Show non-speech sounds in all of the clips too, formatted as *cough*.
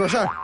说事儿。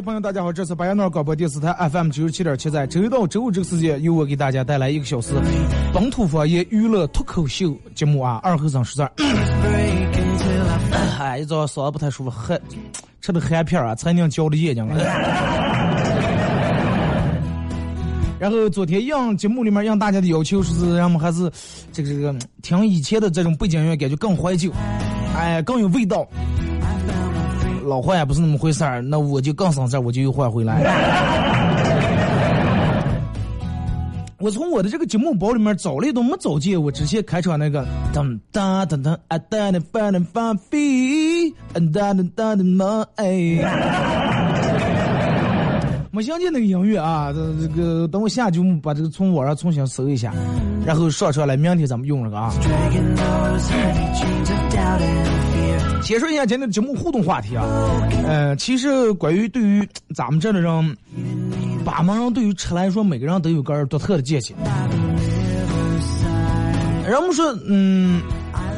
朋友，大家好！这次白洋诺广播电视台 FM 九十七点七，在周一到周五这个时间，由我给大家带来一个小时本土方言娱乐脱口秀节目啊！二后生说事儿。哎，一早嗓子不太舒服，喝吃的含片啊，才能浇的眼睛了。然后昨天让节目里面让大家的要求是，让我们还是这个这个听。以前的这种背景音乐，感觉更怀旧，哎，更有味道。老换也不是那么回事儿，那我就更省事儿，我就又换回来。*laughs* 我从我的这个节目包里面找了一都没找见我之前开场那个噔噔噔噔啊哒的发的发飞，哒哒哒的嘛哎，没想见那个音乐啊，这这个等我下节目把这个从网上重新搜一下，然后上出来，明天咱们用这个啊。先说一下今天的节目互动话题啊，呃，其实关于对于 *tsk* 咱们这的人，八门人对于吃来说，每个人都有个独特的见解。人们说，嗯，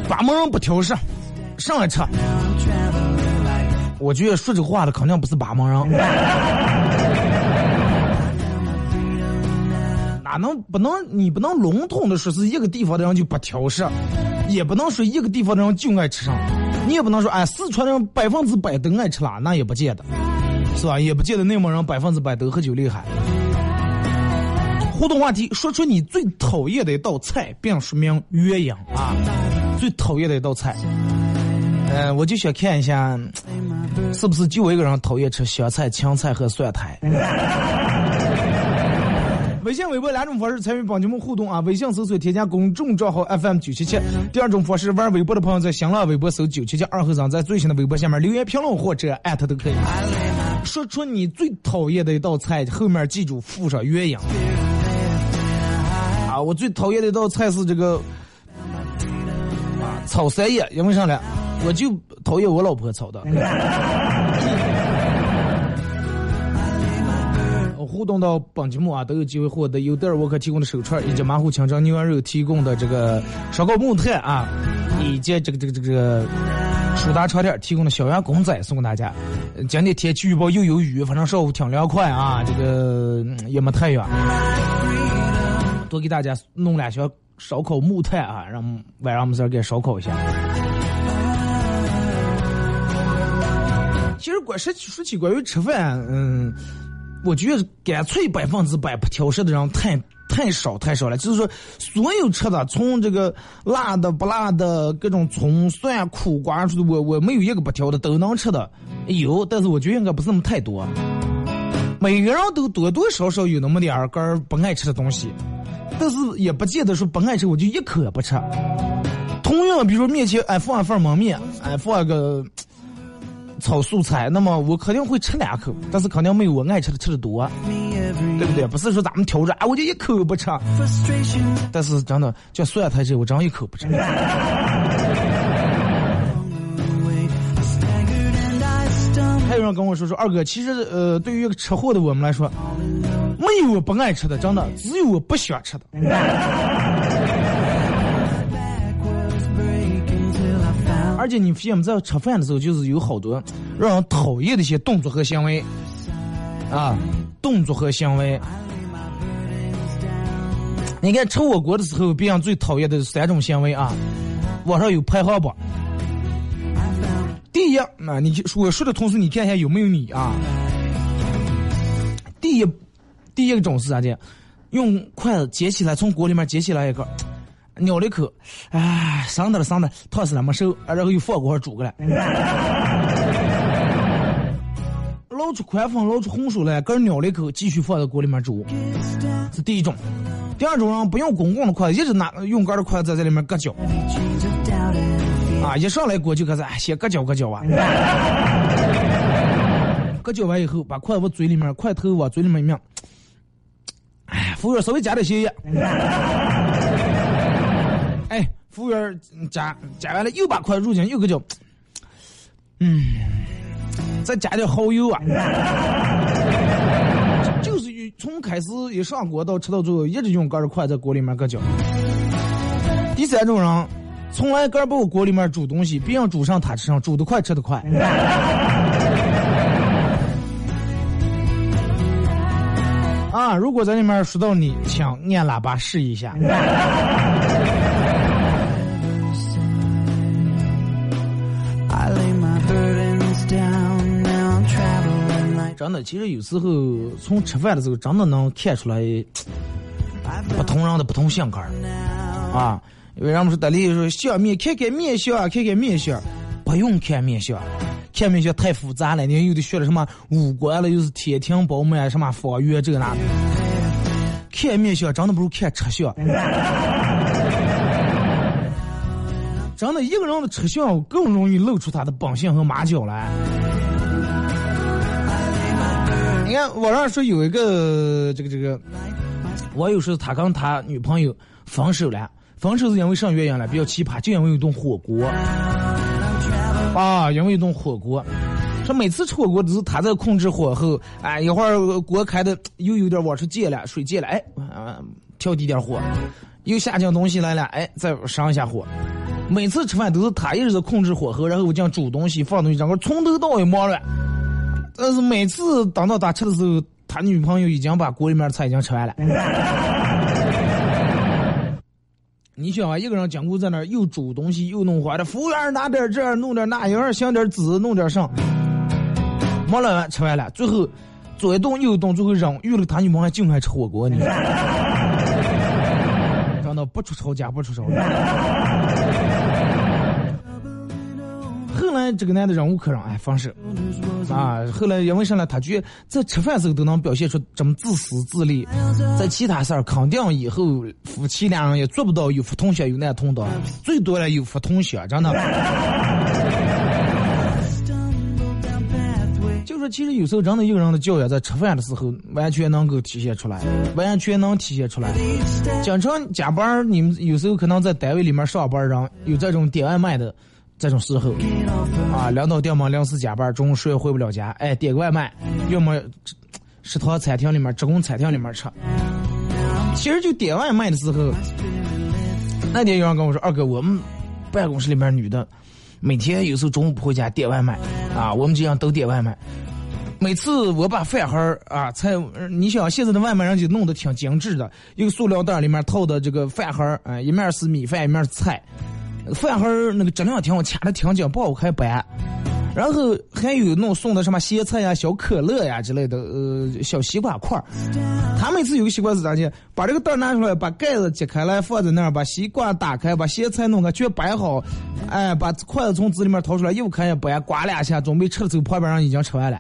八门人不挑食，上来吃。我觉得说这话的肯定不是八门人。*laughs* 哪能不能？你不能笼统的说是一个地方的人就不挑食，也不能说一个地方的人就爱吃上。你也不能说，哎，四川人百分之百都爱吃辣，那也不见得，是吧？也不见得内蒙人百分之百都喝酒厉害。互动话题，说出你最讨厌的一道菜，并说明原因啊。最讨厌的一道菜，嗯，我就想看一下，是不是就我一个人讨厌吃香菜、青菜和蒜苔。微信、微博两种方式参与帮你们互动啊！微信搜索添加公众账号 FM 九七七。第二种方式，玩微博的朋友在新浪微博搜九七七二和尚，在最新的微博下面留言评论或者艾特都可以。说出你最讨厌的一道菜，后面记住附上原因。啊，我最讨厌的一道菜是这个啊炒三叶，因为啥呢？我就讨厌我老婆炒的。互动到本节目啊，都有机会获得由德尔沃克提供的手串，以及马虎清蒸牛羊肉提供的这个烧烤木炭啊，以及这个这个这个舒达床垫提供的小羊公仔送给大家。今天天气预报又有雨，反正上午挺凉快啊，这个也没太远。多给大家弄两小烧烤木炭啊，让晚上我们这给烧烤一下。其实关说说起关于吃饭，嗯。我觉得干脆百分之百不挑食的人太太少太少了。就是说，所有吃的，从这个辣的、不辣的，各种葱蒜苦瓜，我我没有一个不挑的，都能吃的。有，但是我觉得应该不是那么太多。每个人都多多少少有那么点儿个不爱吃的东西，但是也不见得说不爱吃我就一口也不吃。同样，比如说面前哎放一份焖面，哎放一个。炒素菜，那么我肯定会吃两口，但是肯定没有我爱吃的吃的多，对不对？不是说咱们挑着啊，我就一口不吃。但是真的，叫蒜苔这我真一口不吃。还有人跟我说说，二哥，其实呃，对于一个吃货的我们来说，没有我不爱吃的，真的，只有我不喜欢吃的。而且你发现我们在吃饭的时候，就是有好多让人讨厌的一些动作和行为，啊，动作和行为。你看吃火锅的时候，别人最讨厌的三种行为啊，网上有排行榜。第一，那你我说的同时，你看一下有没有你啊？第一，第一个种是啥的？用筷子捡起来，从锅里面捡起来一个，咬了一口，哎，上的了上的，烫死了没熟，然后又放锅上煮过来。*laughs* 捞出宽粉，捞出红薯来，个咬了一口，继续放在锅里面煮，是第一种。第二种人不用公共的筷子，一直拿用杆的筷子在里面搁脚，啊，一上来锅就开始先搁脚搁脚啊，*laughs* 搁脚完以后，把筷子往嘴里面，筷头往嘴里面一抿，哎，服务员稍微加点咸盐，哎，服务员加加完了又把筷子入进又搁脚，嗯。再加点蚝油啊！*laughs* 就是从开始一上锅到吃到最后，一直用盖儿筷在锅里面搁搅。第三种人，从来盖不往锅里面煮东西，别人煮上他吃上，煮得快吃得快。*laughs* 啊！如果在里面说到你，请按喇叭试一下。真的，其实有时候从吃饭的时候，真的能看出来 *tsk* 不同人的不同性格啊。因为人们说，得力说相面，看看面相，看看面相，不用看面相，看面相太复杂了。你有的学了什么五官了，又是天庭饱满，什么方圆这个那的。看面相真的不如看吃相。真的，一个人的吃相更容易露出他的本性和马脚来。你看网上说有一个这个这个网友说他跟他女朋友分手了，分手是因为啥原因了？比较奇葩，就因为一顿火锅啊，因为一顿火锅。说每次吃火锅都是他在控制火候，哎，一会儿锅开的又有点往出溅了，水溅了，哎，调低点火，又下降东西来了，哎，再上一下火。每次吃饭都是他一直在控制火候，然后我样煮东西放东西，整个从头到尾忙乱。但是每次等到他吃的时候，他女朋友已经把锅里面的菜已经吃完了。*laughs* 你想啊，一个人经过在那儿又煮东西又弄坏了，服务员拿点这弄点那，一会儿想点纸弄点上，忙了完吃完了，最后左一动右一动，最后扔，遇了他女朋友净爱吃火锅呢。*laughs* 真的不出丑家不出丑。后来这个男的忍无可忍，哎，放手啊！后来因为啥呢？他觉得在吃饭时候都能表现出这么自私自利，在其他事儿肯定以后夫妻两人也做不到有福同享有难同当，最多了有福同享，真的。*laughs* 就说其实有时候真的一个人的教养，在吃饭的时候完全能够体现出来，完全能体现出来。经常加班，你们有时候可能在单位里面上班，人有这种点外卖的。这种时候，啊，领导点嘛临时加班，中午谁也回不了家，哎，点个外卖，要么食堂餐厅里面、职工餐厅里面吃。其实就点外卖的时候，那天有人跟我说：“二哥，我们办公室里面女的，每天有时候中午不回家点外卖，啊，我们这样都点外卖。每次我把饭盒啊菜，你想现在的外卖人就弄得挺精致的，一个塑料袋里面套的这个饭盒，啊，一面是米饭，一面是菜。”饭盒那个质量挺好，掐的挺紧，不好开掰。然后还有那种送的什么咸菜呀、小可乐呀之类的，呃，小西瓜块。他每次有个习惯是咋的？把这个袋拿出来，把盖子揭开来放在那儿，把西瓜打开，把咸菜弄开，全摆好。哎，把筷子从纸里面掏出来，又开始掰，刮两下，准备吃的时候，旁边人已经吃完了。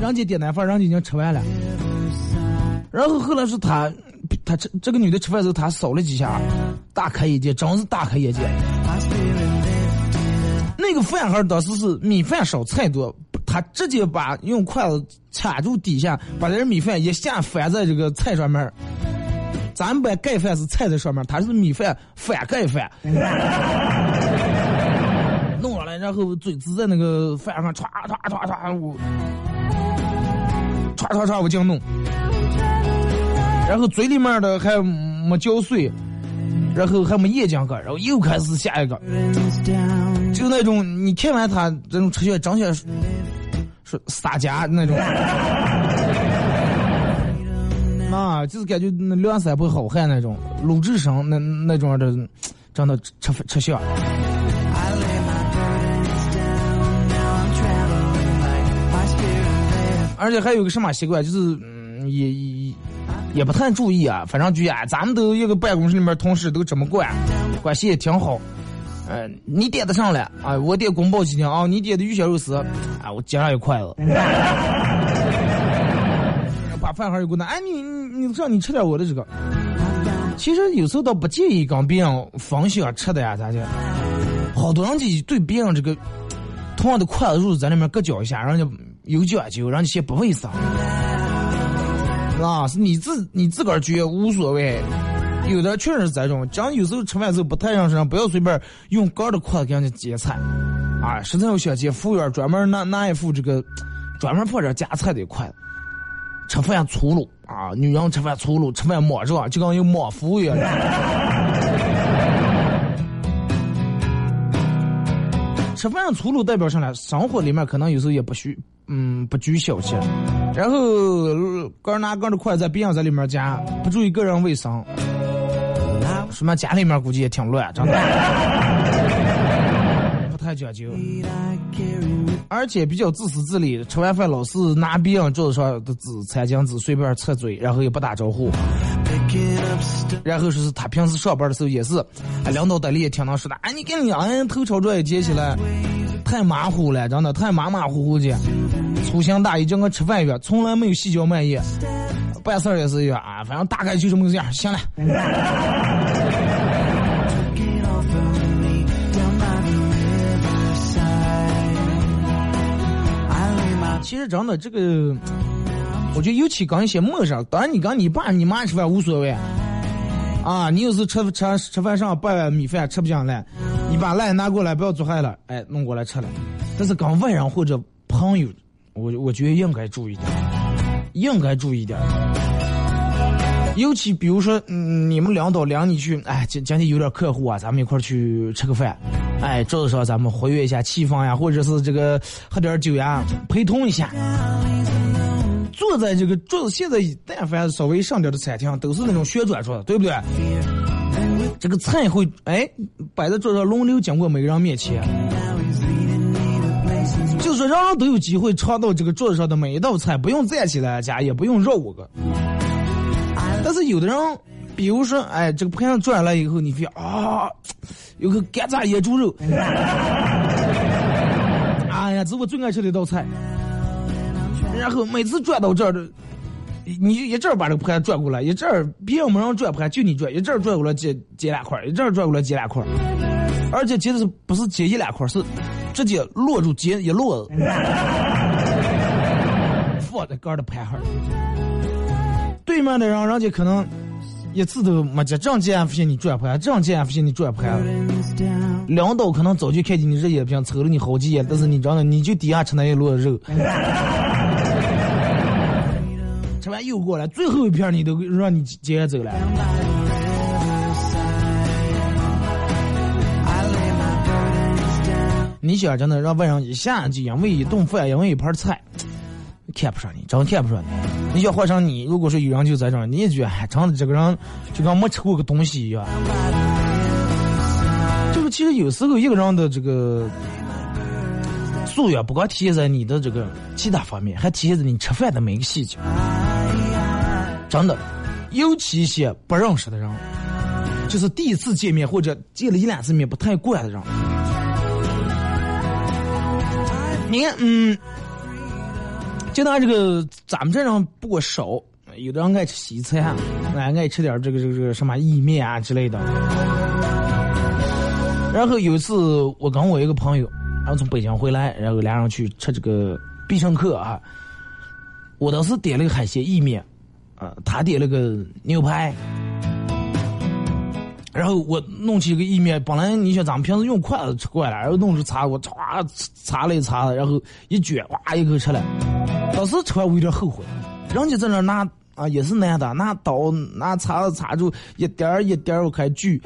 人家点单饭，人家已经吃完了。然后后来是他。他吃这个女的吃饭的时候，他扫了几下，大开眼界，真是大开眼界。那个饭盒当时是米饭少菜多，他直接把用筷子卡住底下，把这米饭一下翻在这个菜上面。咱们把盖饭是菜在上面，他是米饭翻盖饭，*laughs* 弄上来，然后嘴子在那个饭上歘歘歘歘，我歘歘歘我这样弄。然后嘴里面的还没嚼碎，然后还没咽进去，然后又开始下一个，就那种你看完他这种吃相，长相是撒家那种，*laughs* 啊，就是感觉那梁山伯好汉那种鲁智深那那种的，真的吃吃香。而且还有个什么习惯，就是嗯，也也不太注意啊。反正就啊，咱们都一个办公室里面同事都这么管，关系也挺好。呃，你点的上来啊，我点宫保鸡丁啊，你点的鱼香肉丝啊，我接上一筷子。*laughs* 把饭盒一给我拿，哎，你你让你吃点我的这个。其实有时候倒不介意跟别人分享吃的呀，咋的？好多人就对别人这个同样的筷子肉在里面搁搅一下，人家。有讲究，让你嫌不卫生，啊，是你自你自个儿觉无所谓。有的确实是这种，讲有时候吃饭时候不太让身上，不要随便用高的筷子给人家夹菜，啊，实在要想接服务员专门拿拿一副这个专门放这夹菜的筷子。吃饭粗鲁啊，女人吃饭粗鲁，吃饭莽撞，就跟有莽夫一样。吃饭粗鲁代表什么？生活里面可能有时候也不需。嗯，不拘小节，然后个拿个的筷子别让在里面夹，不注意个人卫生，什么家里面估计也挺乱，真的，*laughs* 不太讲究，而且比较自私自利，吃完饭老是拿别人桌子上的纸、餐巾纸随便擦嘴，然后也不打招呼，然后说是他平时上班的时候也是，领导带里也听他说的，哎，你给你哎头朝这也接起来。太马虎了，真的太马马虎虎的，粗心大意，叫我吃饭一样，从来没有细嚼慢咽。办事也是一样啊，反正大概就这么个样。行了。其实真的这个，我觉得尤其跟一些陌生，当然你跟你爸你妈吃饭无所谓。啊，你有时吃吃吃饭上半碗米饭吃不下来，你把赖拿过来，不要做坏了，哎，弄过来吃了。但是跟外人或者朋友，我我觉得应该注意点，应该注意点。尤其比如说，嗯，你们领导领你去，哎，今今天有点客户啊，咱们一块去吃个饭，哎，桌子上咱们活跃一下气氛呀，或者是这个喝点酒呀，陪同一下。坐在这个桌子，现在但凡稍微上点的餐厅，都是那种旋转桌，对不对？这个菜会哎摆在桌上，轮流经过每个人面前，就是说人人都有机会尝到这个桌子上的每一道菜，不用站起来夹，也不用绕五个。但是有的人，比如说哎，这个盘子转来以后，你发现啊，有个干炸野猪肉，*laughs* 哎呀，这是我最爱吃的一道菜。然后每次转到这儿的，你就一阵儿把这个盘转过来，一阵儿别人没人转盘，就你转，一阵儿转过来接接两块，一阵儿转过来接两块，而且接的是不是接一两块，是直接落住接一摞子，放在杆的盘上。对面的人，人家可能一次都没接，这样接发现你转盘，这样接发现你转盘，两刀可能早就看见你这眼平瞅了你好几眼，但是你知道你就底下吃那一摞肉。吃完又过来，最后一片你都让你接走了。你想真的让外人一下就因为一顿饭，因为一盘菜，看不上你，真看不上你。你想换成你，如果说有人就在这儿，你也觉得真的这个人就跟没吃过个东西一样。就是其实有时候一个人的这个。素养不光体现在你的这个其他方面，还体现在你吃饭的每一个细节。真的，尤其一些不认识的人，就是第一次见面或者见了一两次面不太惯的人。你看，嗯，就拿这个咱们这人不过少，有的人爱吃西餐，爱爱吃点这个这个这个什么意面啊之类的。然后有一次，我跟我一个朋友。然后从北京回来，然后俩人去吃这个必胜客啊。我当时点了个海鲜意面，啊，他点了个牛排。然后我弄起一个意面，本来你想咱们平时用筷子吃惯了，然后弄出叉，我唰擦了一擦，然后一卷，哇一口吃了。当时吃完我有点后悔，人家在那拿啊也是男的，拿刀拿叉子叉住一点一点我开锯。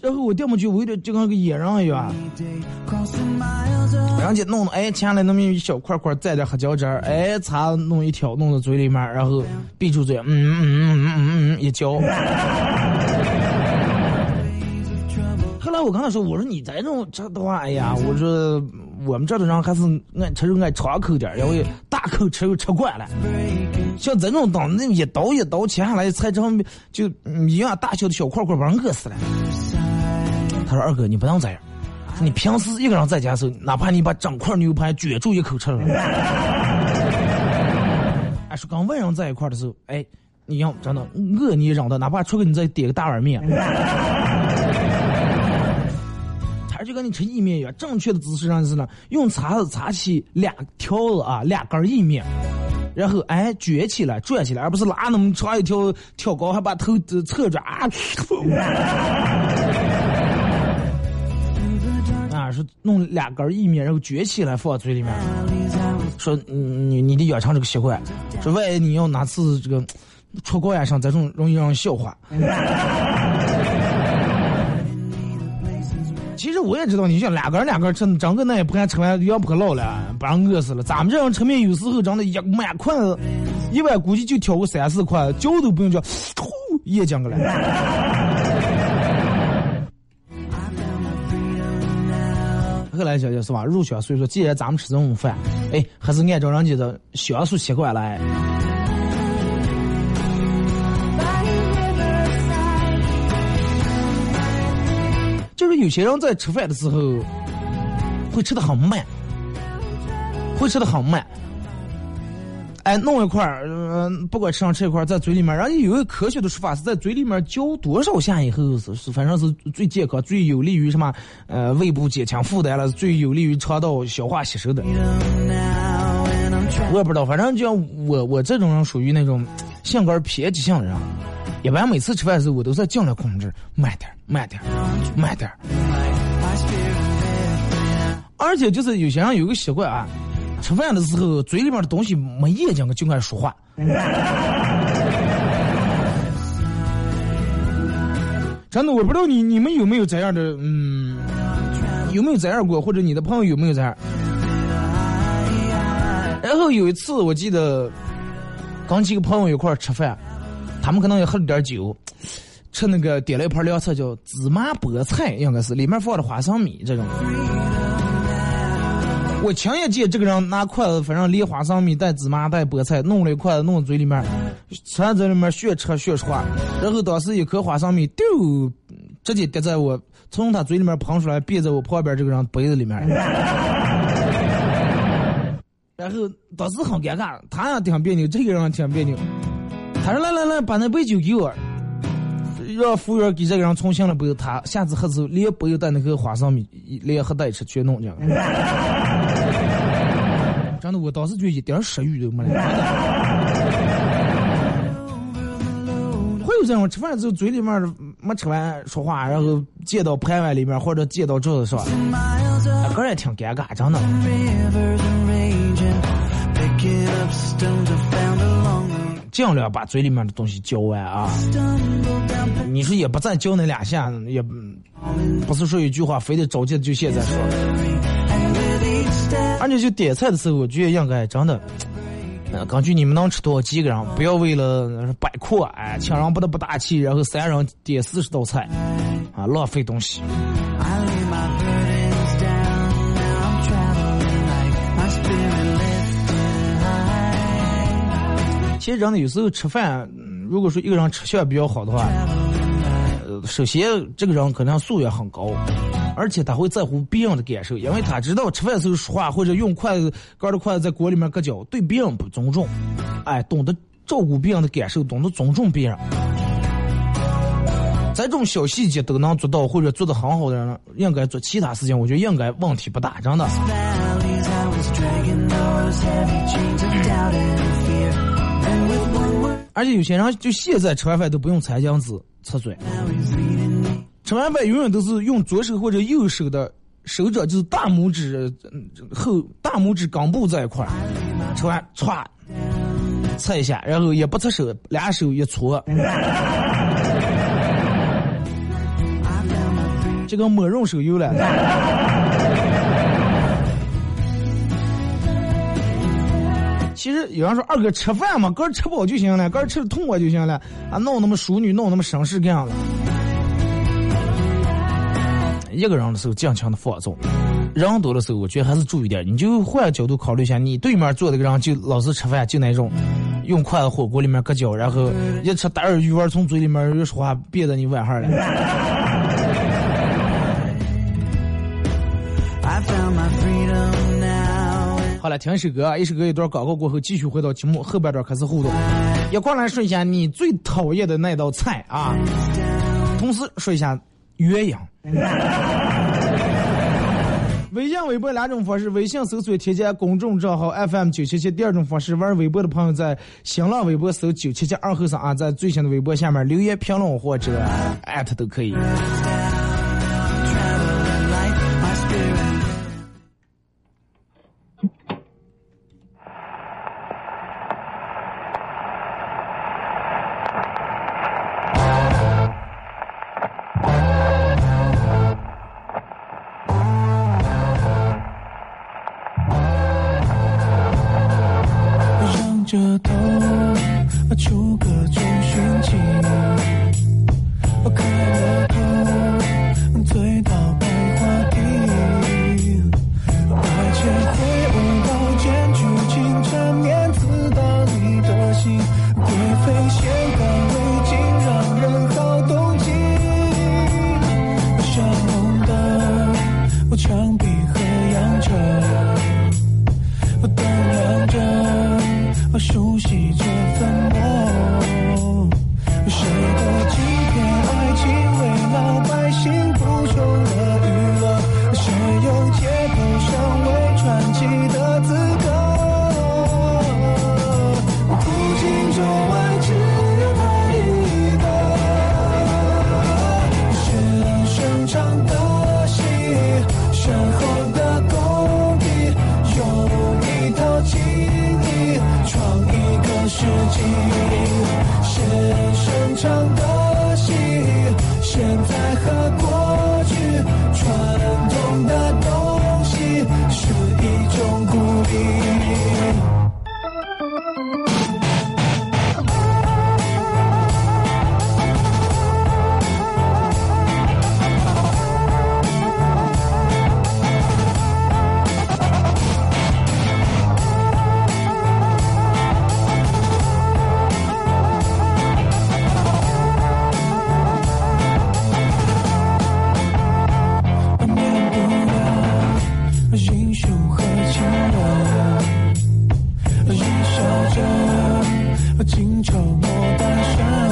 然后我掉么去，我有点就跟个野人一样。人家弄哎，前来那么一小块块，蘸点黑椒汁儿，哎，擦弄一条，弄到嘴里面，然后闭住嘴，嗯嗯嗯嗯嗯嗯，一嚼。后来我跟他说，我说你这种这的话，哎呀，我说我们这的人还是爱吃肉爱长口点，因为大口吃又吃惯了。像这种当那一刀一刀切下来，才成就一样大小的小块块，把人饿死了。他说二哥，你不能这样。你平时一个人在家的时候，哪怕你把整块牛排卷住一口吃了。*laughs* 哎，说跟外人在一块的时候，哎，你要真的饿你嚷的，哪怕出去你再点个大碗面。*laughs* 他就跟你吃意面一样，正确的姿势上是呢，用叉子叉起两条子啊，两根意面，然后哎卷起来转起来，而不是拉那么长一条挑高，还把头侧着啊。*laughs* 是弄两根意面，然后卷起来放嘴里面。说你你得养成这个习惯。说万一你要哪次这个出国呀上，这种容易让人笑话。*laughs* 其实我也知道，你像两根两根吃，整个那也不敢吃完，要不可老了，不然饿死了。咱们这样吃面有时候真的，一满筷子，一碗估计就挑个三四块，嚼都不用嚼，呼也讲个后来想想是吧？入学所以说，既然咱们吃这种饭，哎，还是按照人家的习俗习惯来。就是有些人在吃饭的时候，会吃的很慢，会吃的很慢。哎，弄一块儿，嗯，不管吃上吃一块儿，在嘴里面，人家有一个科学的说法，是在嘴里面嚼多少下以后是是，反正是最健康、最有利于什么？呃，胃部减轻负担了，最有利于肠道消化吸收的。我也不知道，反正就像我我这种人属于那种性格偏激性的人，一般每次吃饭的时候，我都在尽量控制慢点儿慢点儿慢点儿而且就是有些人有个习惯啊。吃饭的时候，嘴里面的东西没眼睛就爱说话。真的，我不知道你你们有没有这样的，嗯，有没有这样过，或者你的朋友有没有这样？然后有一次，我记得刚几个朋友一块吃饭，他们可能也喝了点酒，吃那个点了一盘凉菜，叫芝麻菠菜，应该是里面放的花生米这种。我亲眼见这个人拿筷子，反正连花生米带芝麻带菠菜，弄了一筷子弄嘴里面，全在里面学吃学说，然后当时一颗花生米丢，直接跌在我从他嘴里面喷出来，别在我旁边这个人杯子里面。*laughs* 然后当时很尴尬，他也挺别扭，这个人挺别扭。他说：“来来来，把那杯酒给我。”让服务员给这个人重新了不要，他下次喝酒连不要带那个花生米连喝带吃全弄进 *laughs* 真的，我当时就一点食欲都没了。会有这种吃饭之后嘴里面没吃完说话，然后溅到盘碗里面或者溅到桌子上，个人也挺尴尬，真的。尽量把嘴里面的东西嚼完啊！你说也不再嚼那两下，也不是说一句话非得着急就现在说。而且就点菜的时候，我觉得应该真的，根据你们能吃多少几个人，不要为了摆阔，哎，请人不得不大气，然后三人点四十道菜，啊，浪费东西。其实人的有时候吃饭，如果说一个人吃相比较好的话，呃，首先这个人可能素养很高，而且他会在乎别人的感受，因为他知道吃饭时候说话或者用筷子搁着筷子在锅里面搁脚，对别人不尊重。哎，懂得照顾别人的感受，懂得尊重别人，这种小细节都能做到或者做得很好的人，应该做其他事情，我觉得应该问题不大，真的。而且有些人就现在吃完饭都不用餐巾纸擦嘴，吃完饭永远都是用左手或者右手的手掌，就是大拇指后大拇指根部这一块，吃完歘擦一下，然后也不擦手，两手一搓。*laughs* 这个抹润手油了。其实有人说二哥吃饭嘛，哥吃饱就行了，哥吃的痛快就行了，啊，弄那么淑女，弄那么绅士干啥了？一个人的时候尽情的放纵，人多的时候我觉得还是注意点。你就换个角度考虑一下，你对面坐的个人就老是吃饭就那种，用筷子火锅里面搁脚，然后一吃大耳鱼丸从嘴里面又说话憋得你晚上了。好了，听一首歌，一首歌一段广告过后，继续回到节目后半段开始互动。也过来说一下你最讨厌的那道菜啊，同时说一下鸳鸯。微信、微博两种方式：微信搜索添加公众账号 FM 九七七；第二种方式，玩微博的朋友在新浪微博搜九七七二后三啊，在最新的微博下面留言评论或者艾特都可以。着我请求莫大声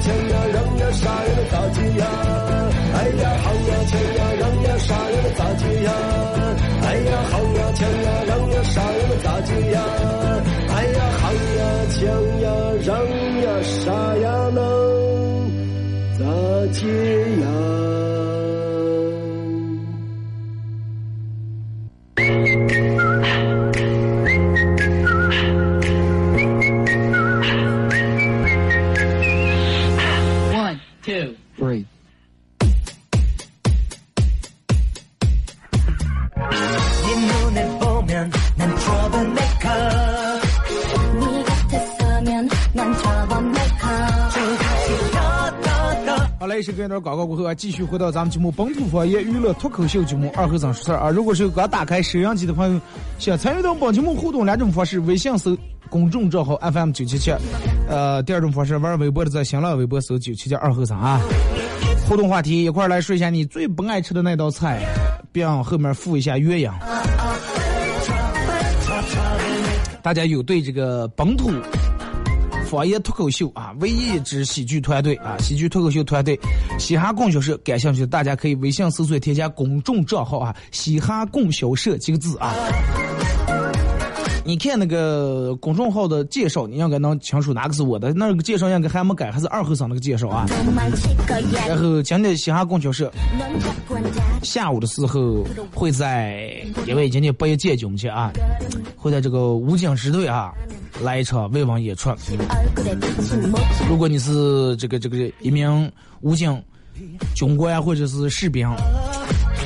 抢呀，让呀，杀呀，咋接呀？哎呀，好呀，抢呀，让呀，杀呀，咋接呀？哎呀，好呀，抢呀，让呀，杀呀，咋接呀？哎呀，好呀，抢呀，让呀，杀呀，哪咋接呀？跟一段广告过后啊，继续回到咱们节目《本土方言娱乐脱口秀》节目二和尚说事儿啊。如果是刚打开收音机的朋友，想参与到本节目互动两种方式：微信搜公众账号 FM 九七七，呃，第二种方式玩微博的在新浪微博搜九七七二和尚啊。互动话题一块来说一下你最不爱吃的那道菜，并后面附一下鸳鸯。大家有对这个本土方言脱口秀啊，唯一一支喜剧团队啊，喜剧脱口秀团队嘻哈供销社感兴趣的，大家可以微信搜索添加公众账号啊，嘻哈供销社几个字啊。你看那个公众号的介绍，你应该能清楚哪个是我的。那个介绍应该还没改，还是二后生那个介绍啊。然后今天嘻哈供销社下午的时候会在，因为今天八月节节啊，会在这个武警支队啊来一场慰问演出。如果你是这个这个一名武警军官或者是士兵，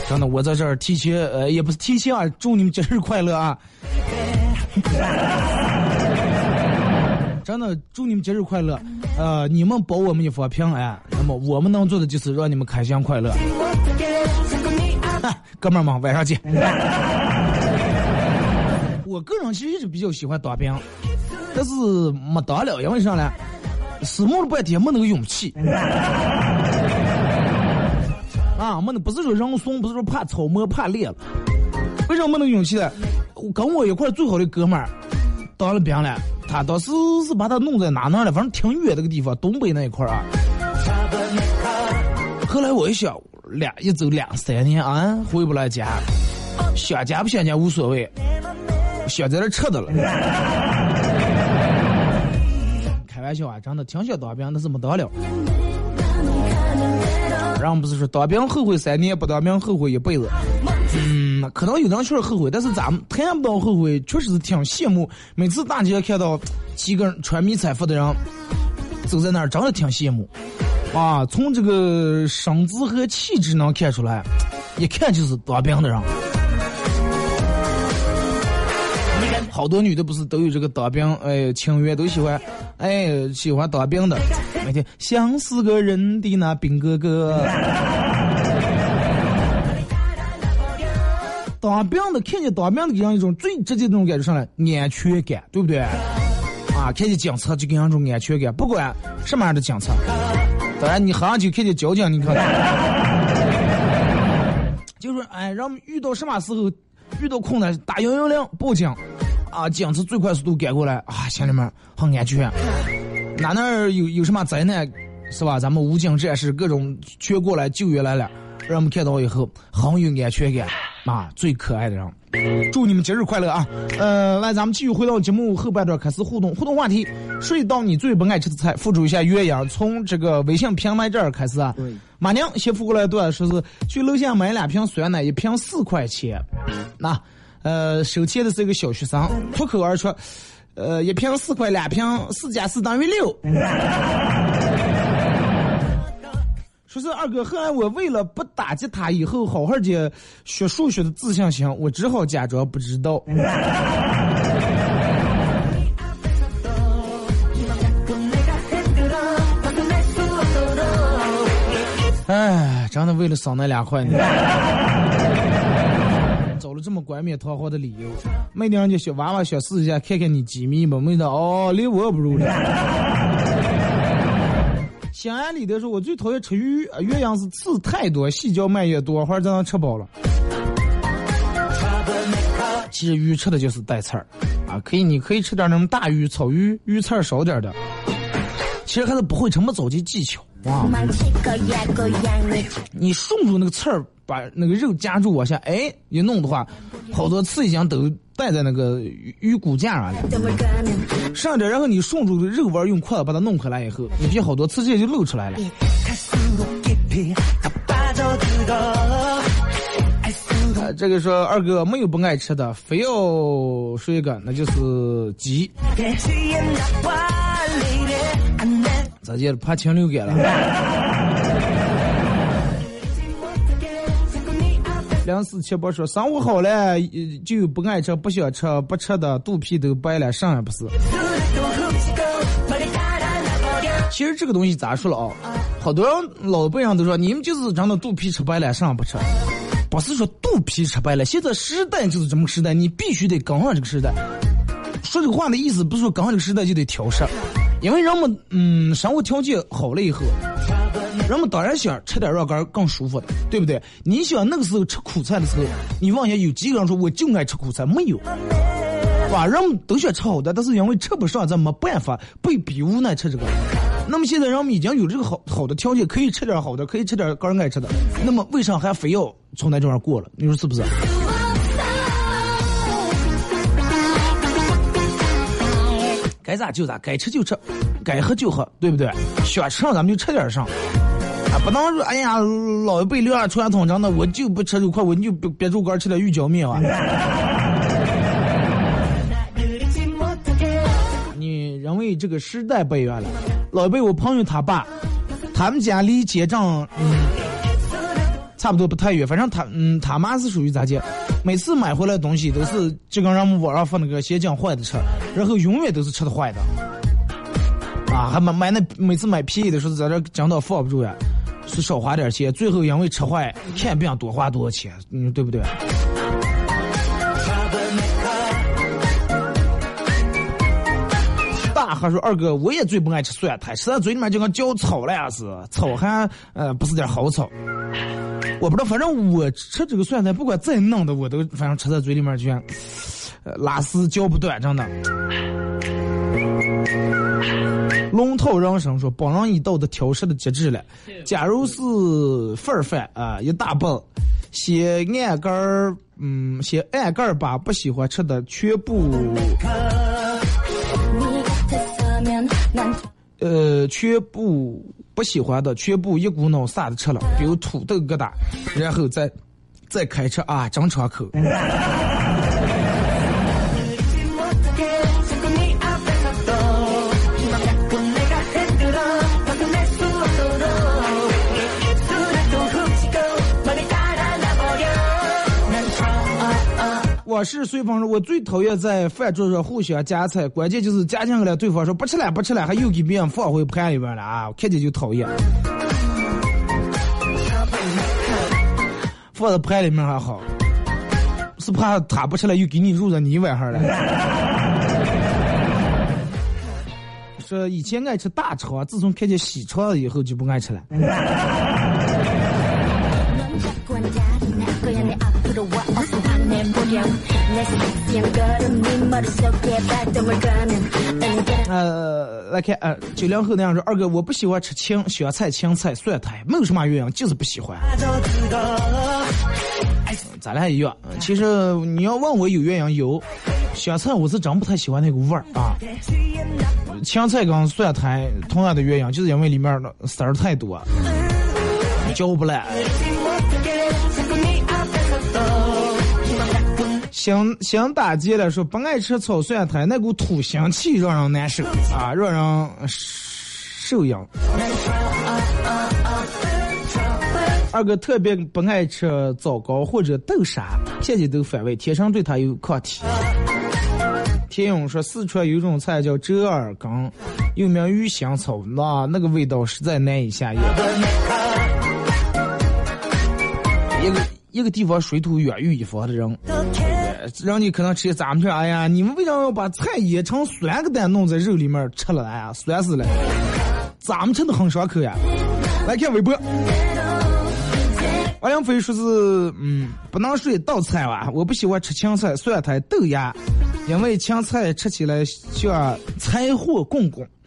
真的我在这儿提前呃也不是提前啊，祝你们节日快乐啊！*laughs* 真的，祝你们节日快乐！呃，你们保我们一方平安，那么我们能做的就是让你们开心快乐。*laughs* 哥们儿们，晚上见！*laughs* 我个人其实一直比较喜欢当兵，但是没当了，因为啥呢？思慕了半天没那个勇气。啊，没那不是说人怂，不是说怕草木怕烈了，为什么没那个勇气呢？跟我一块最好的哥们儿当了兵了，他当时是把他弄在哪哪了，反正挺远那个地方，东北那一块啊。后来我一想，两一走两三年啊，回不来家，想家不想家无所谓，想在这吃的了。开玩笑啊，真的挺想当兵，但是没当了。人不是说当兵后悔三年，不当兵后悔一辈子。可能有的人确实后悔，但是咱们谈不到后悔，确实是挺羡慕。每次大街看到几个人穿迷彩服的人走在那儿，真的挺羡慕。啊，从这个身姿和气质能看出来，一看就是当兵的人。好多女的不是都有这个当兵，哎，情缘都喜欢，哎，喜欢当兵的，每天像是个人的那兵哥哥。当兵的看见当兵的给人一种最直接的那种感觉上来，安全感，对不对？啊，看见警察就给人一种安全感，不管什么样的警察。当然，你好像就看见交警，你看，*laughs* 就说哎，人们遇到什么时候遇到困难，打幺幺零报警。啊，警察最快速度赶过来啊，乡里们很安全。哪哪有有什么灾难，是吧？咱们武警战士各种全过来救援来了，让我们看到以后很有安全感啊，最可爱的人。祝你们节日快乐啊！呃，来，咱们继续回到节目后半段开始互动，互动话题：睡到你最不爱吃的菜，付出一下鸳鸯。从这个微信平台这儿开始啊。马娘先付过来一段？说是去楼下买两瓶酸奶，一瓶四块钱。那。呃，收钱的是一个小学生，脱口而出，呃，一瓶四块，两瓶四加四等于六。说是二哥，后来我为了不打击他以后好好的学数学的自信心，我只好假装不知道。*laughs* 哎，真的为了省那两块呢。*laughs* 找了这么冠冕堂皇的理由，没的人家小娃娃想试一下，看看你机密吧？没的哦，连我也不如了。心安理得说，我最讨厌吃鱼，岳阳是刺太多，细嚼慢咽，多会儿在那吃饱了。其实鱼吃的就是带刺儿啊，可以，你可以吃点那种大鱼、草鱼，鱼刺儿少点的。其实还是不会什么着急技巧哇。你顺住那个刺儿。把那个肉夹住往下，哎，一弄的话，好多刺已经都带在那个鱼骨架上了。上着，然后你顺住肉丸用筷子把它弄开来以后，你别好多刺直接就露出来了。这个说二哥没有不爱吃的，非要说一个，那就是鸡。咋的？怕禽流感了？两四七八说生活好了，就不爱吃、不想吃、不吃的，肚皮都白了，啥也不是。其实这个东西咋说了啊？好多人老辈人都说你们就是真的肚皮吃白了，啥不吃。不是说肚皮吃白了，现在时代就是这么时代，你必须得跟上这个时代。说这个话的意思不是说跟上这个时代就得挑食，因为人们嗯生活条件好了以后，人们当然想吃点肉干更舒服的，对不对？你想那个时候吃苦菜的时候，你问下有几个人说我就爱吃苦菜？没有，吧？人们都想吃好的，但是因为吃不上，咱没办法，被逼无奈吃这个。那么现在人们已经有这个好好的条件，可以吃点好的，可以吃点个人爱吃的，那么为啥还非要从那地方过了？你说是不是？该咋就咋，该吃就吃，该喝就喝，对不对？想吃上咱们就吃点上，不能说哎呀，老一辈留下传统，真的我就不吃肉块，我就别别肉干，吃点鱼饺面啊。*laughs* 你认为这个时代不一样了？老一辈我朋友他爸，他们家离街上嗯差不多不太远，反正他嗯他妈是属于咋介？每次买回来东西都是就跟让我们网上放那个鞋匠坏的吃，然后永远都是吃的坏的，啊，还买买那每次买便宜的时候在这讲到放不住呀，是少花点钱，最后因为吃坏看病多花多少钱，嗯，对不对？大汉说二哥，我也最不爱吃酸菜，吃在嘴里面就跟嚼草了呀是，草还呃不是点好草。我不知道，反正我吃这个酸菜，不管再嫩的，我都反正吃在嘴里面就像，呃，拉丝嚼不断，真的。龙套人生说，本人已到的挑食的极致了。假如是份儿饭啊，一大半，先按盖儿，嗯，先按盖儿把不喜欢吃的全部，*laughs* 呃，全部。不喜欢的全部一股脑撒的吃了，比如土豆疙瘩，然后再再开吃啊，整场口。我是随风说，我最讨厌在饭桌上互相夹菜，关键就是夹进来，对方说不吃了不吃了，还又给别人放回盘里边了啊！我看见就讨厌。放在盘里面还好，是怕他不吃了又给你入了你碗上了。说以前爱吃大肠，自从看见细肠以后就不爱吃了。呃，来看，呃，九零后那样说，二哥，我不喜欢吃青香菜、青菜、蒜苔，没有什么原因，就是不喜欢。咱俩一样，其实你要问我有原因，有香菜我是真不太喜欢那个味儿啊。青菜跟蒜苔同样的原因，就是因为里面的丝儿太多，嚼不烂。想想打劫了，说不爱吃炒蒜苔，那股土腥气让人难受 *laughs* 啊，让人受痒。*laughs* 二哥特别不爱吃枣糕或者豆沙，天天都反胃，天生对他有抗体。*laughs* 田勇说四川有一种菜叫折耳根，又名鱼腥草，那那个味道实在难以下咽。一个一个地方水土养育一方的人。让你可能吃咱们这，哎呀，你们为啥要把菜腌成酸个蛋弄在肉里面吃了？哎呀，酸死了！咱们吃的很爽口呀。来看微博，王阳飞说是，嗯，不能说一道菜吧，我不喜欢吃青菜、蒜苔、豆芽，因为青菜吃起来像柴火滚滚。*laughs*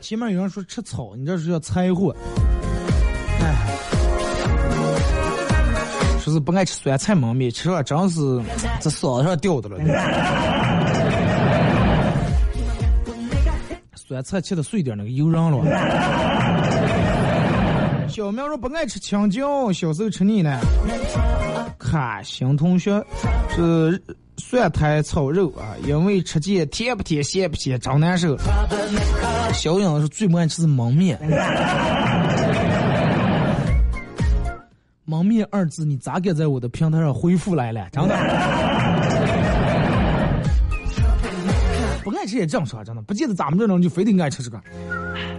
前面有人说吃草，你这是叫柴火。哎说是不爱吃酸菜焖面，吃了真是在嗓子上掉的了。*laughs* 酸菜切的碎点，那个油瓤了。*laughs* 小明说不爱吃青椒，小时候吃腻了。看新同学是蒜苔炒肉啊，因为吃见甜不甜，咸不咸，真难受。小英是最不爱吃焖面。蒙面二字，你咋敢在我的平台上回复来了？*laughs* 真的，不爱吃也正常，真的不记得咱们这种就非得爱吃这个。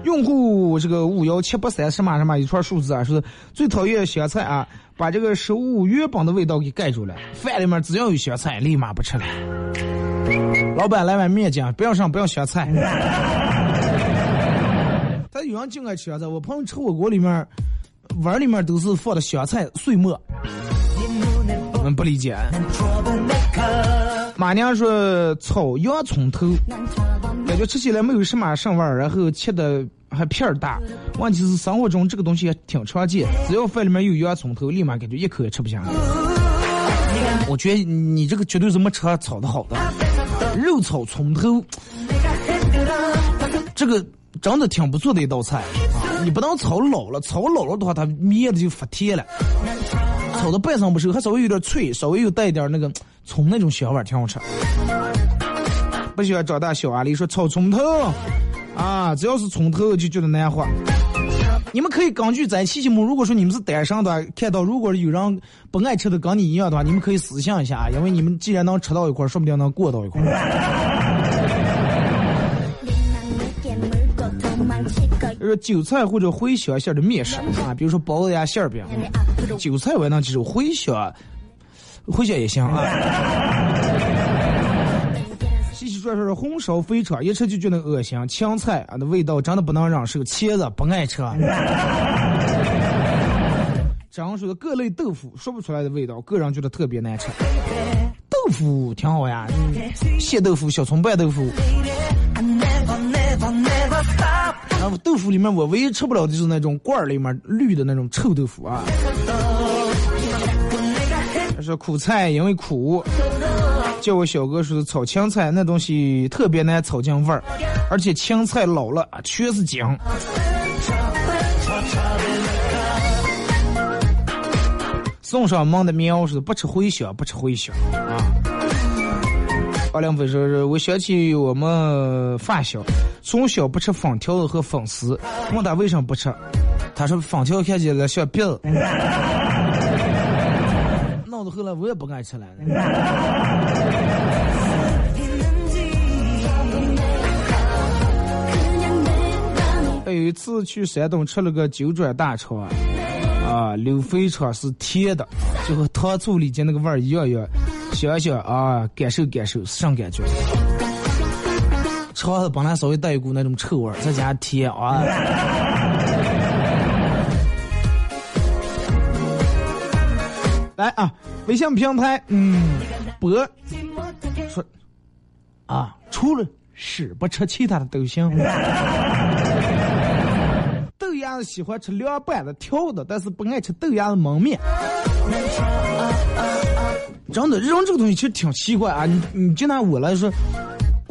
用户这个五幺七八三什么什么一串数字啊，说最讨厌香菜啊，把这个食物原本的味道给盖住了。饭里面只要有香菜，立马不吃了。老板来碗面酱，不要上，不要香菜。*laughs* 他有人就爱吃香菜，我朋友吃火锅里面碗里面都是放的香菜碎末，我们不理解。马娘说炒洋葱头，感觉吃起来没有什么上味儿，然后切的还片儿大。问题是生活中这个东西也挺常见，只要饭里面有洋葱头，立马感觉一口也吃不下来。我觉得你这个绝对是没吃炒的好的，肉炒葱头，这个真的挺不错的一道菜啊！你不能炒老了，炒老了的话，它面的就发甜了。炒的半生不熟，还稍微有点脆，稍微又带一点那个葱那种香味，挺好吃。不喜欢长大小阿狸说炒葱头，啊，只要是葱头就觉得难活。你们可以根据在期节目，如果说你们是单身的，看到如果有人不爱吃的跟你一样的话，你们可以私信一下啊，因为你们既然能吃到一块，说不定能过到一块。就是韭菜或者茴香馅的面食啊，比如说包子呀、馅饼。韭菜我能接受，茴香，茴香也行啊。细细说说是红烧肥肠，一吃就觉得恶心。青菜啊，那味道真的不能忍受。茄子不爱吃。张说的各类豆腐，说不出来的味道，个人觉得特别难吃。豆腐挺好呀，蟹豆腐、小葱拌豆腐。豆腐里面我唯一吃不了的就是那种罐儿里面绿的那种臭豆腐啊。他说苦菜因为苦，叫我小哥说炒青菜那东西特别难炒进味儿，而且青菜老了全是姜。送上门的喵是不吃茴香，不吃茴香啊。二两粉说是我想起我们发小从小不吃粉条子和粉丝，问他为什么不吃，他说粉条看起来像鼻子。*laughs* 到后来我也不敢吃了。*laughs* 有一次去山东吃了个九转大肠，啊，溜肥肠是甜的，就和糖醋里脊那个味儿一样一样。想想啊，感受感受是啥感觉？肠子本来稍微带一股那种臭味儿，再加上甜啊。*laughs* 来啊，微信平台，嗯，博说啊，除了屎不吃其他的都行。*laughs* 豆芽子喜欢吃凉拌的、调的，但是不爱吃豆芽子焖面。真的，人这个东西其实挺奇怪啊！你你就拿我来说，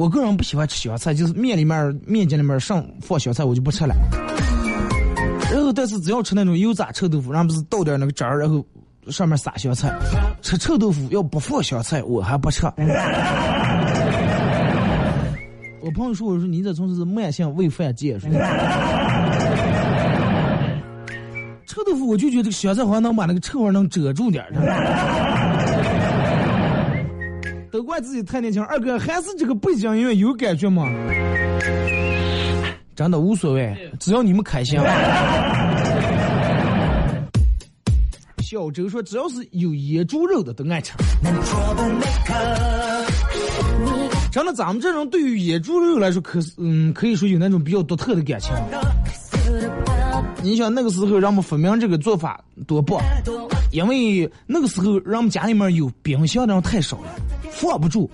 我个人不喜欢吃香菜，就是面里面、面筋里面上放香菜，我就不吃了。然后，但是只要吃那种油炸臭豆腐，然后不是倒点那个汁儿，然后。上面撒香菜，吃臭豆腐要不放香菜，我还不吃。*laughs* 我朋友说：“我说你这从是慢性胃犯贱。*laughs* ”臭豆腐我就觉得这个香菜好像能把那个臭味能遮住点儿。都怪自己太年轻，二哥还是这个背景音乐有感觉吗？*laughs* 真的无所谓，只要你们开心。*laughs* 小周说：“只要是有野猪肉的都爱吃。”真的，咱们这种对于野猪肉来说，可是嗯，可以说有那种比较独特的感情。你想那个时候，让我们发明这个做法多棒，因为那个时候让我们家里面有冰箱的人太少了，放不住。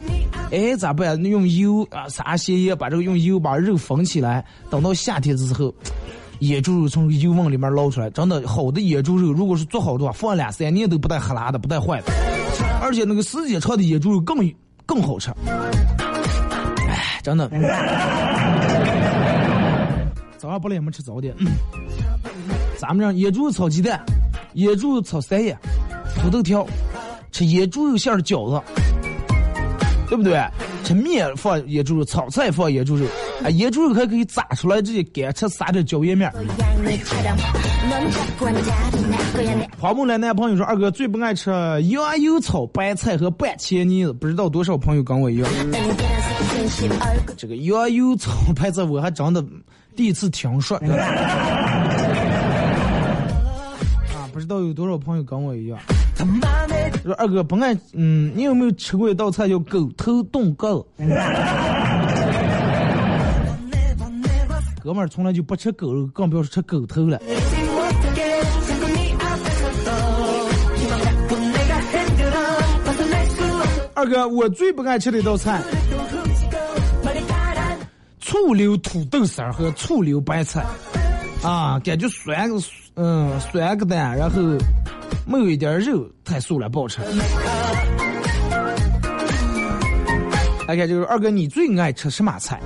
哎，咋办？用油啊，撒些盐，把这个用油把肉封起来，等到夏天的时候。野猪肉从油瓮里面捞出来，真的好的野猪肉，如果是做好的话，放两三年都不带黑拉的，不带坏的。而且那个时间长的野猪肉更更好吃。哎，真的。早上不来没吃早点。咱们这野猪肉炒鸡蛋，野猪肉炒三叶，土豆条，吃野猪肉馅的饺子，对不对？吃面放野猪肉，炒菜放野猪肉，啊，野猪肉还可以炸出来直接干吃，撒点椒盐面。花木兰男朋友说：“二哥最不爱吃羊油炒白菜和拌茄泥子，不知道多少朋友跟我一样。”这个羊油炒白菜我还真的第一次听说。*laughs* 啊，不知道有多少朋友跟我一样。说二哥不爱，嗯，你有没有吃过一道菜叫狗头冻狗？哥们儿从来就不吃狗肉，更不要说吃狗头了。二哥，我最不爱吃的一道菜，醋溜土豆丝儿和醋溜白菜，啊，感觉酸个，嗯，酸个蛋，然后没有一点肉，太素了，不好吃。来看，就是二哥，你最爱吃什么菜？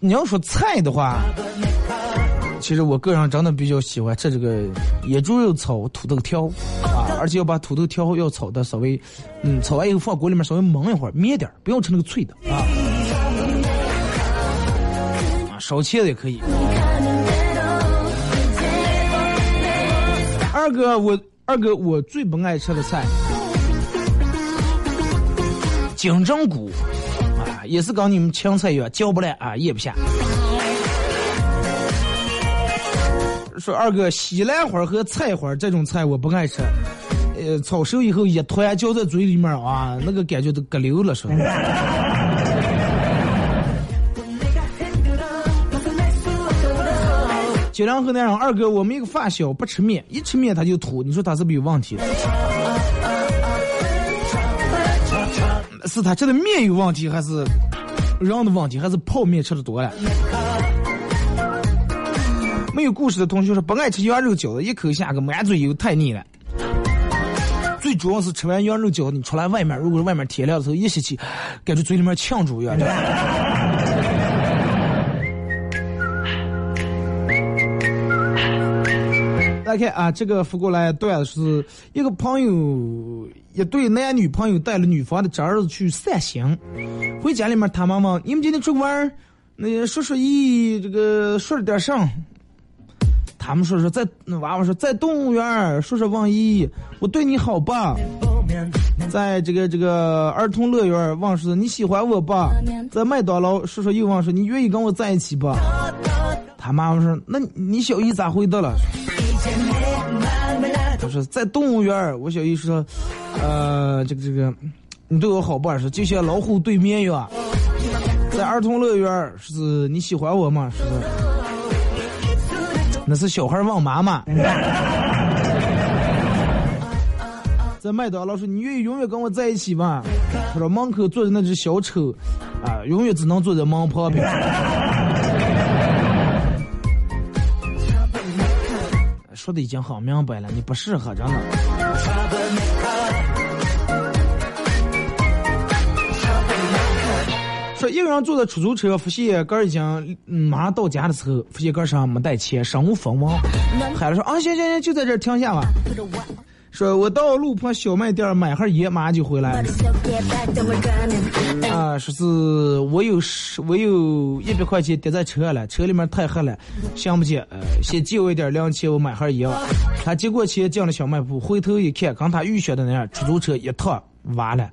你要说菜的话，其实我个人真的比较喜欢吃这个野猪肉炒土豆条啊，而且要把土豆条要炒的稍微，嗯，炒完以后放锅里面稍微焖一会儿，灭点不要吃那个脆的啊。啊，烧茄子也可以。二哥，我二哥我最不爱吃的菜，金针菇。也是跟你们青菜一样，嚼不来啊，咽不下。说二哥，西兰花和菜花这种菜我不爱吃，呃，炒熟以后一团嚼在嘴里面啊，那个感觉都隔流了，说。九零后那样，二哥，我们一个发小不吃面，一吃面他就吐，你说他是不是有问题？是他吃的面有问题，还是人的问题，还是泡面吃的多了？没有故事的同学说不爱吃羊肉饺子，一口下个满嘴油，太腻了。最主要是吃完羊肉饺子，你出来外面，如果是外面天亮的时候一吸气，感觉嘴里面呛住一样。大家看啊，这个发过来段是一个朋友，一对男女朋友带了女方的侄儿子去散心，回家里面他妈妈，你们今天出去玩那叔叔姨这个说了点啥？他们说说在那娃娃说在动物园，叔叔问姨我对你好吧？在这个这个儿童乐园，忘说你喜欢我吧？在麦当劳，叔叔又忘说你愿意跟我在一起吧？他妈妈说那你小姨咋回答了？他说在动物园我小姨说，呃，这个这个，你对我好不？说就像老虎对绵羊。在儿童乐园是你喜欢我吗？是，那是小孩问妈妈。在麦当劳说你愿意永远跟我在一起吗？他说门口坐着那只小丑，啊，永远只能坐在门旁边。说的已经很明白了，你不适合，着呢。说一个人坐在出租车，发现哥已经马上到家的时候，发现哥身上没带钱，身无分文，孩子说：“啊，行行行，就在这儿停下吧。”说我到路旁小卖店买盒烟，马上就回来。啊，说是我有十，我有一百块钱叠在车了，车里面太黑了，想不起。先借我一点零钱，我买盒烟。他接过钱进了小卖部，回头一看，跟他预想的那样，出租车一趟完了。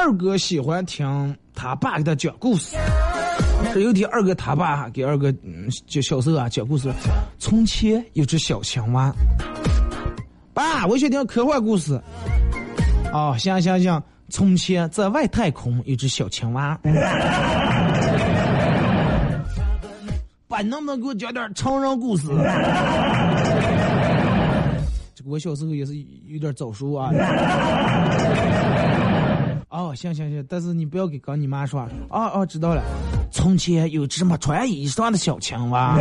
二哥喜欢听他爸给他讲故事。这有天二哥他爸给二哥嗯就小时候啊讲故事。从前有只小青蛙。爸，我想听科幻故事。哦，行行行。从前在外太空有只小青蛙。爸，能不能给我讲点成人故事？这个我小时候也是有点早熟啊。哦，行行行，但是你不要给刚你妈说。哦哦，知道了。从前有只么穿衣裳的小青蛙。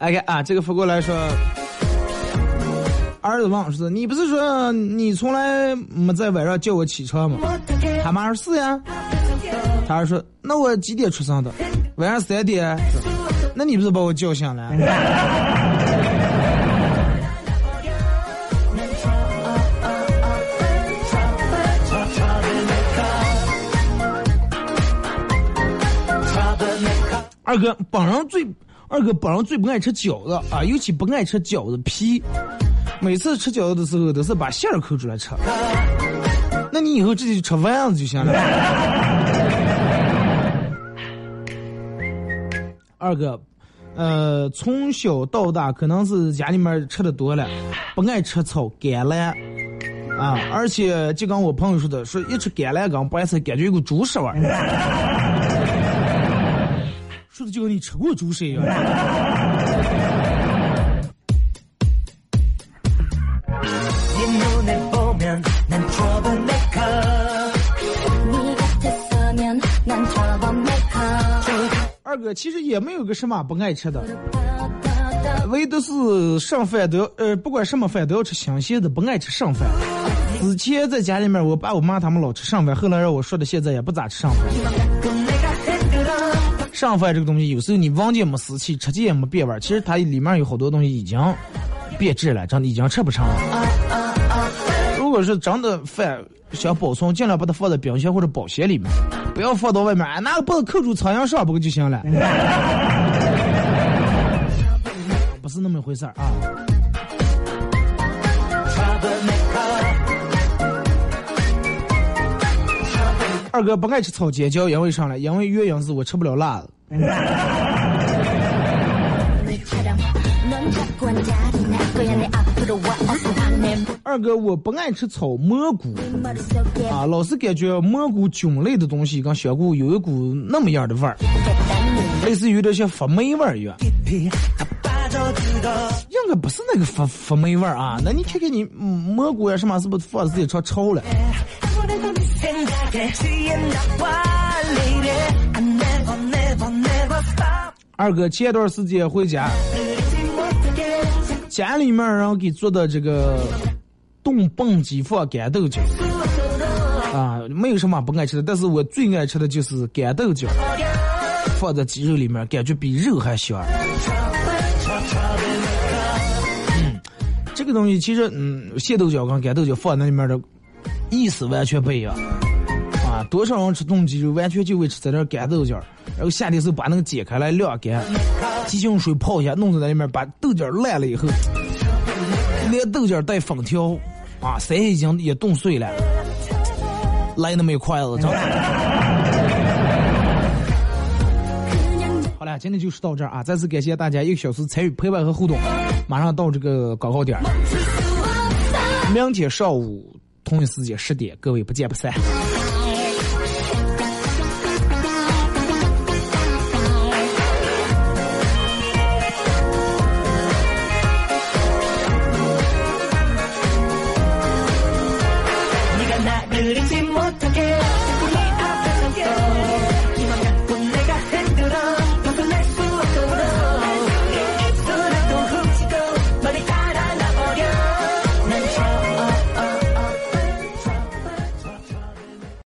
OK 啊，这个发过来说。儿子问是，你不是说你从来没在晚上叫我起床吗？他妈二十四呀。他还说那我几点出生的？晚上三点。那你不是把我叫醒了？*laughs* 二哥本人最，二哥本人最不爱吃饺子啊，尤其不爱吃饺子皮。每次吃饺子的时候，都是把馅儿抠出来吃。那你以后直接吃丸子就行了。二哥，呃，从小到大可能是家里面吃的多了，不爱吃草甘蓝啊，而且就跟我朋友说的，说一吃甘蓝跟白菜，感觉有个猪屎味儿。说的就跟你吃过猪屎一样。哥其实也没有个什么不爱吃的，唯独是剩饭都要呃，不管什么饭都要吃新鲜的，不爱吃剩饭。之前在家里面，我爸我妈他们老吃剩饭，后来让我说的，现在也不咋吃剩饭。剩饭这个东西，有时候你闻见没湿气，吃见也没变味，其实它里面有好多东西已经变质了，真的已经吃不成了。如果是真的饭想保存，尽量把它放在冰箱或者保鲜里面，不要放到外面，拿个棒子扣住苍蝇上不就行了？*laughs* 不是那么回事儿啊。二哥不爱吃炒尖椒，因为啥呢？因为原因是我吃不了辣的。二哥，我不爱吃草蘑菇啊，老是感觉蘑菇菌类的东西跟香菇有一股那么样的味儿，类似于有点像发霉味儿一样。应该不是那个发发霉味儿啊，那你看看你蘑菇呀什么，是不是放自己炒臭了？二哥前段时间回家，家里面然后给做的这个冻蹦鸡放干豆角，啊，没有什么不爱吃的，但是我最爱吃的就是干豆角，放在鸡肉里面，感觉比肉还香。嗯，这个东西其实，嗯，咸豆角跟干豆角放在那里面的意思完全不一样。啊，多少人吃冻鸡肉，完全就为吃这点干豆角，然后夏天时候把那个解开来晾干，急用水泡一下，弄在那里面，把豆角烂了以后，连豆角带粉条，啊，谁已经也冻碎了，来那么一筷子，真的。*laughs* 好了，今天就说到这儿啊！再次感谢大家一个小时参与陪伴和互动，马上到这个广告点儿，明天上午同一时间十点，各位不见不散。